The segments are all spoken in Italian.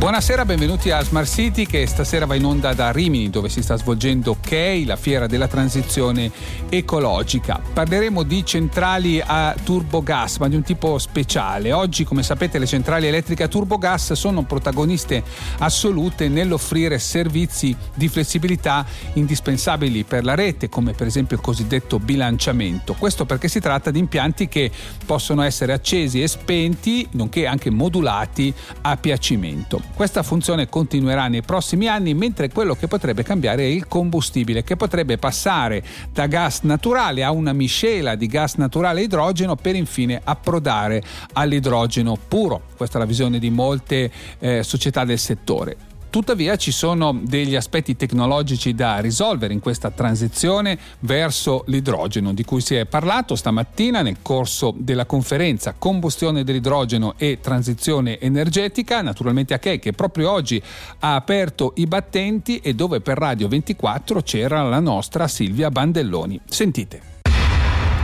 Buonasera, benvenuti a Smart City che stasera va in onda da Rimini dove si sta svolgendo CHEI, la fiera della transizione ecologica. Parleremo di centrali a turbogas ma di un tipo speciale. Oggi come sapete le centrali elettriche a turbogas sono protagoniste assolute nell'offrire servizi di flessibilità indispensabili per la rete come per esempio il cosiddetto bilanciamento. Questo perché si tratta di impianti che possono essere accesi e spenti nonché anche modulati a piacimento. Questa funzione continuerà nei prossimi anni, mentre quello che potrebbe cambiare è il combustibile, che potrebbe passare da gas naturale a una miscela di gas naturale e idrogeno per infine approdare all'idrogeno puro. Questa è la visione di molte eh, società del settore. Tuttavia ci sono degli aspetti tecnologici da risolvere in questa transizione verso l'idrogeno di cui si è parlato stamattina nel corso della conferenza Combustione dell'idrogeno e transizione energetica, naturalmente a Kei che proprio oggi ha aperto i battenti e dove per Radio 24 c'era la nostra Silvia Bandelloni. Sentite.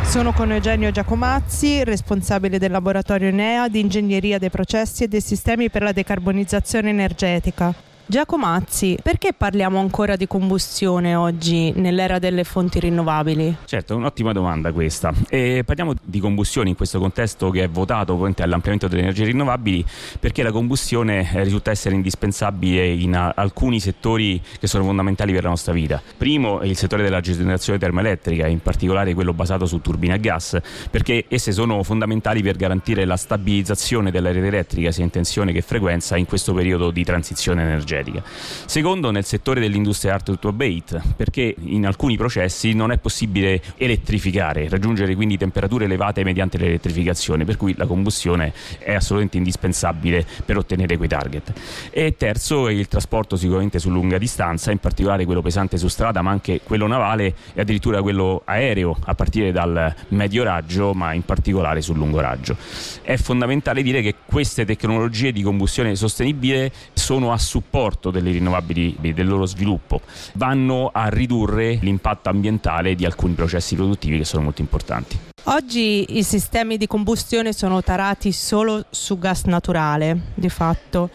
Sono con Eugenio Giacomazzi, responsabile del laboratorio NEA di ingegneria dei processi e dei sistemi per la decarbonizzazione energetica. Giacomazzi, perché parliamo ancora di combustione oggi nell'era delle fonti rinnovabili? Certo, un'ottima domanda questa. E parliamo di combustione in questo contesto che è votato all'ampliamento delle energie rinnovabili perché la combustione risulta essere indispensabile in alcuni settori che sono fondamentali per la nostra vita. Primo è il settore della generazione termoelettrica, in particolare quello basato su turbine a gas, perché esse sono fondamentali per garantire la stabilizzazione della rete elettrica sia in tensione che frequenza in questo periodo di transizione energetica energetica. Secondo, nel settore dell'industria hard to abate, perché in alcuni processi non è possibile elettrificare, raggiungere quindi temperature elevate mediante l'elettrificazione, per cui la combustione è assolutamente indispensabile per ottenere quei target. E terzo, il trasporto sicuramente su lunga distanza, in particolare quello pesante su strada, ma anche quello navale e addirittura quello aereo, a partire dal medio raggio, ma in particolare sul lungo raggio. È fondamentale dire che queste tecnologie di combustione sostenibile sono a supporto supporto delle rinnovabili del loro sviluppo, vanno a ridurre l'impatto ambientale di alcuni processi produttivi che sono molto importanti. Oggi i sistemi di combustione sono tarati solo su gas naturale, di fatto,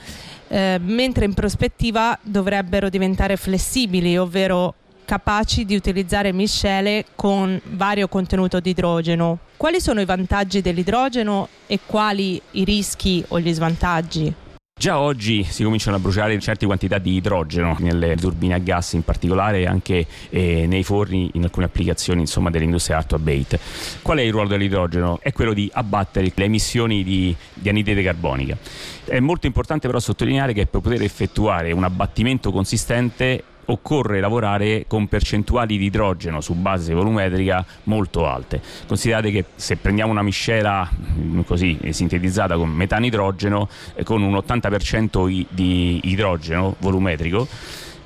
eh, mentre in prospettiva dovrebbero diventare flessibili, ovvero capaci di utilizzare miscele con vario contenuto di idrogeno. Quali sono i vantaggi dell'idrogeno e quali i rischi o gli svantaggi? Già oggi si cominciano a bruciare certe quantità di idrogeno nelle turbine a gas in particolare anche eh, nei forni in alcune applicazioni insomma, dell'industria hard to abate. Qual è il ruolo dell'idrogeno? È quello di abbattere le emissioni di, di anidride carbonica. È molto importante però sottolineare che per poter effettuare un abbattimento consistente occorre lavorare con percentuali di idrogeno su base volumetrica molto alte. Considerate che se prendiamo una miscela mm, così sintetizzata con metano idrogeno eh, con un 80% di idrogeno volumetrico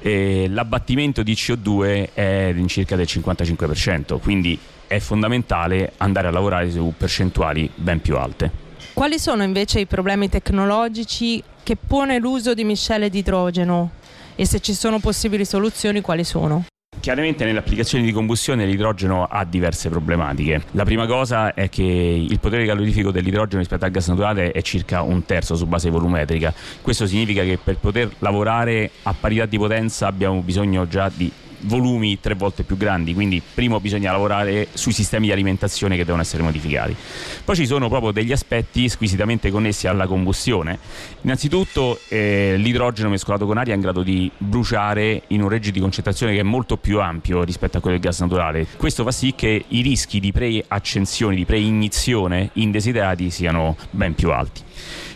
eh, l'abbattimento di CO2 è in circa del 55%, quindi è fondamentale andare a lavorare su percentuali ben più alte. Quali sono invece i problemi tecnologici che pone l'uso di miscele di idrogeno? E se ci sono possibili soluzioni quali sono? Chiaramente nelle applicazioni di combustione l'idrogeno ha diverse problematiche. La prima cosa è che il potere calorifico dell'idrogeno rispetto al gas naturale è circa un terzo su base volumetrica. Questo significa che per poter lavorare a parità di potenza abbiamo bisogno già di volumi tre volte più grandi, quindi primo bisogna lavorare sui sistemi di alimentazione che devono essere modificati. Poi ci sono proprio degli aspetti squisitamente connessi alla combustione. Innanzitutto eh, l'idrogeno mescolato con aria è in grado di bruciare in un regge di concentrazione che è molto più ampio rispetto a quello del gas naturale. Questo fa sì che i rischi di preaccensione, di preignizione indesiderati siano ben più alti.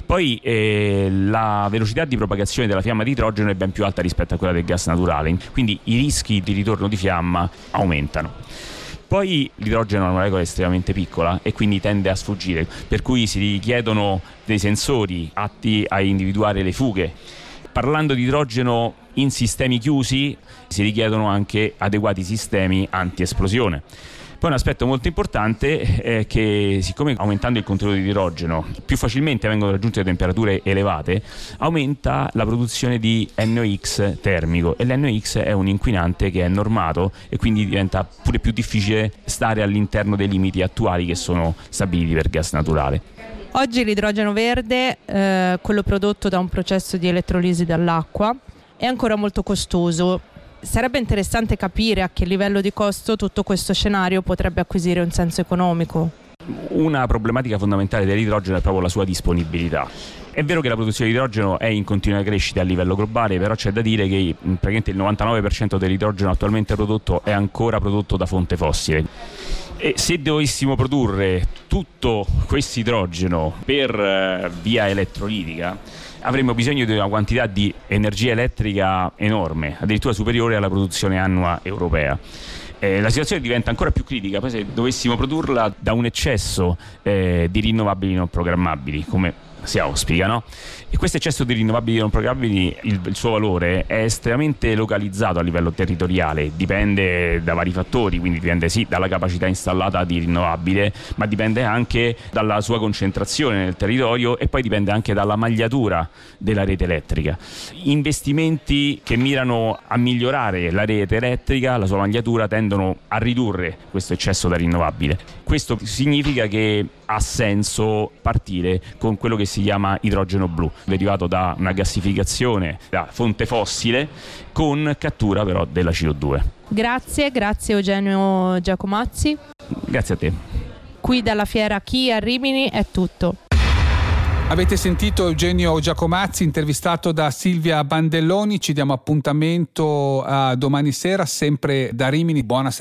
Poi eh, la velocità di propagazione della fiamma di idrogeno è ben più alta rispetto a quella del gas naturale, quindi i rischi di ritorno di fiamma aumentano. Poi l'idrogeno è una molecola estremamente piccola e quindi tende a sfuggire, per cui si richiedono dei sensori atti a individuare le fughe. Parlando di idrogeno in sistemi chiusi si richiedono anche adeguati sistemi anti-esplosione Poi un aspetto molto importante è che siccome aumentando il contenuto di idrogeno più facilmente vengono raggiunte temperature elevate, aumenta la produzione di NOx termico e l'NOx è un inquinante che è normato e quindi diventa pure più difficile stare all'interno dei limiti attuali che sono stabiliti per gas naturale. Oggi l'idrogeno verde, eh, quello prodotto da un processo di elettrolisi dall'acqua, è ancora molto costoso. Sarebbe interessante capire a che livello di costo tutto questo scenario potrebbe acquisire un senso economico. Una problematica fondamentale dell'idrogeno è proprio la sua disponibilità. È vero che la produzione di idrogeno è in continua crescita a livello globale, però c'è da dire che praticamente il 99% dell'idrogeno attualmente prodotto è ancora prodotto da fonte fossile. E se dovessimo produrre tutto questo idrogeno per eh, via elettrolitica, avremmo bisogno di una quantità di energia elettrica enorme, addirittura superiore alla produzione annua europea. Eh, la situazione diventa ancora più critica poi se dovessimo produrla da un eccesso eh, di rinnovabili non programmabili, come si auspica, no? E questo eccesso di rinnovabili non programmabili, il, il, suo valore è estremamente localizzato a livello territoriale, dipende da vari fattori, quindi dipende sì dalla capacità installata di rinnovabile, ma dipende anche dalla sua concentrazione nel territorio e poi dipende anche dalla magliatura della rete elettrica. Investimenti che mirano a migliorare la rete elettrica, la sua magliatura, tendono a ridurre questo eccesso da rinnovabile. Questo significa che ha senso partire con quello che si chiama idrogeno blu, derivato da una gassificazione da fonte fossile con cattura però della CO2. Grazie, grazie Eugenio Giacomazzi. Grazie a te. Qui dalla fiera Chi a Rimini è tutto. Avete sentito Eugenio Giacomazzi intervistato da Silvia Bandelloni, ci diamo appuntamento a domani sera sempre da Rimini, buona serata.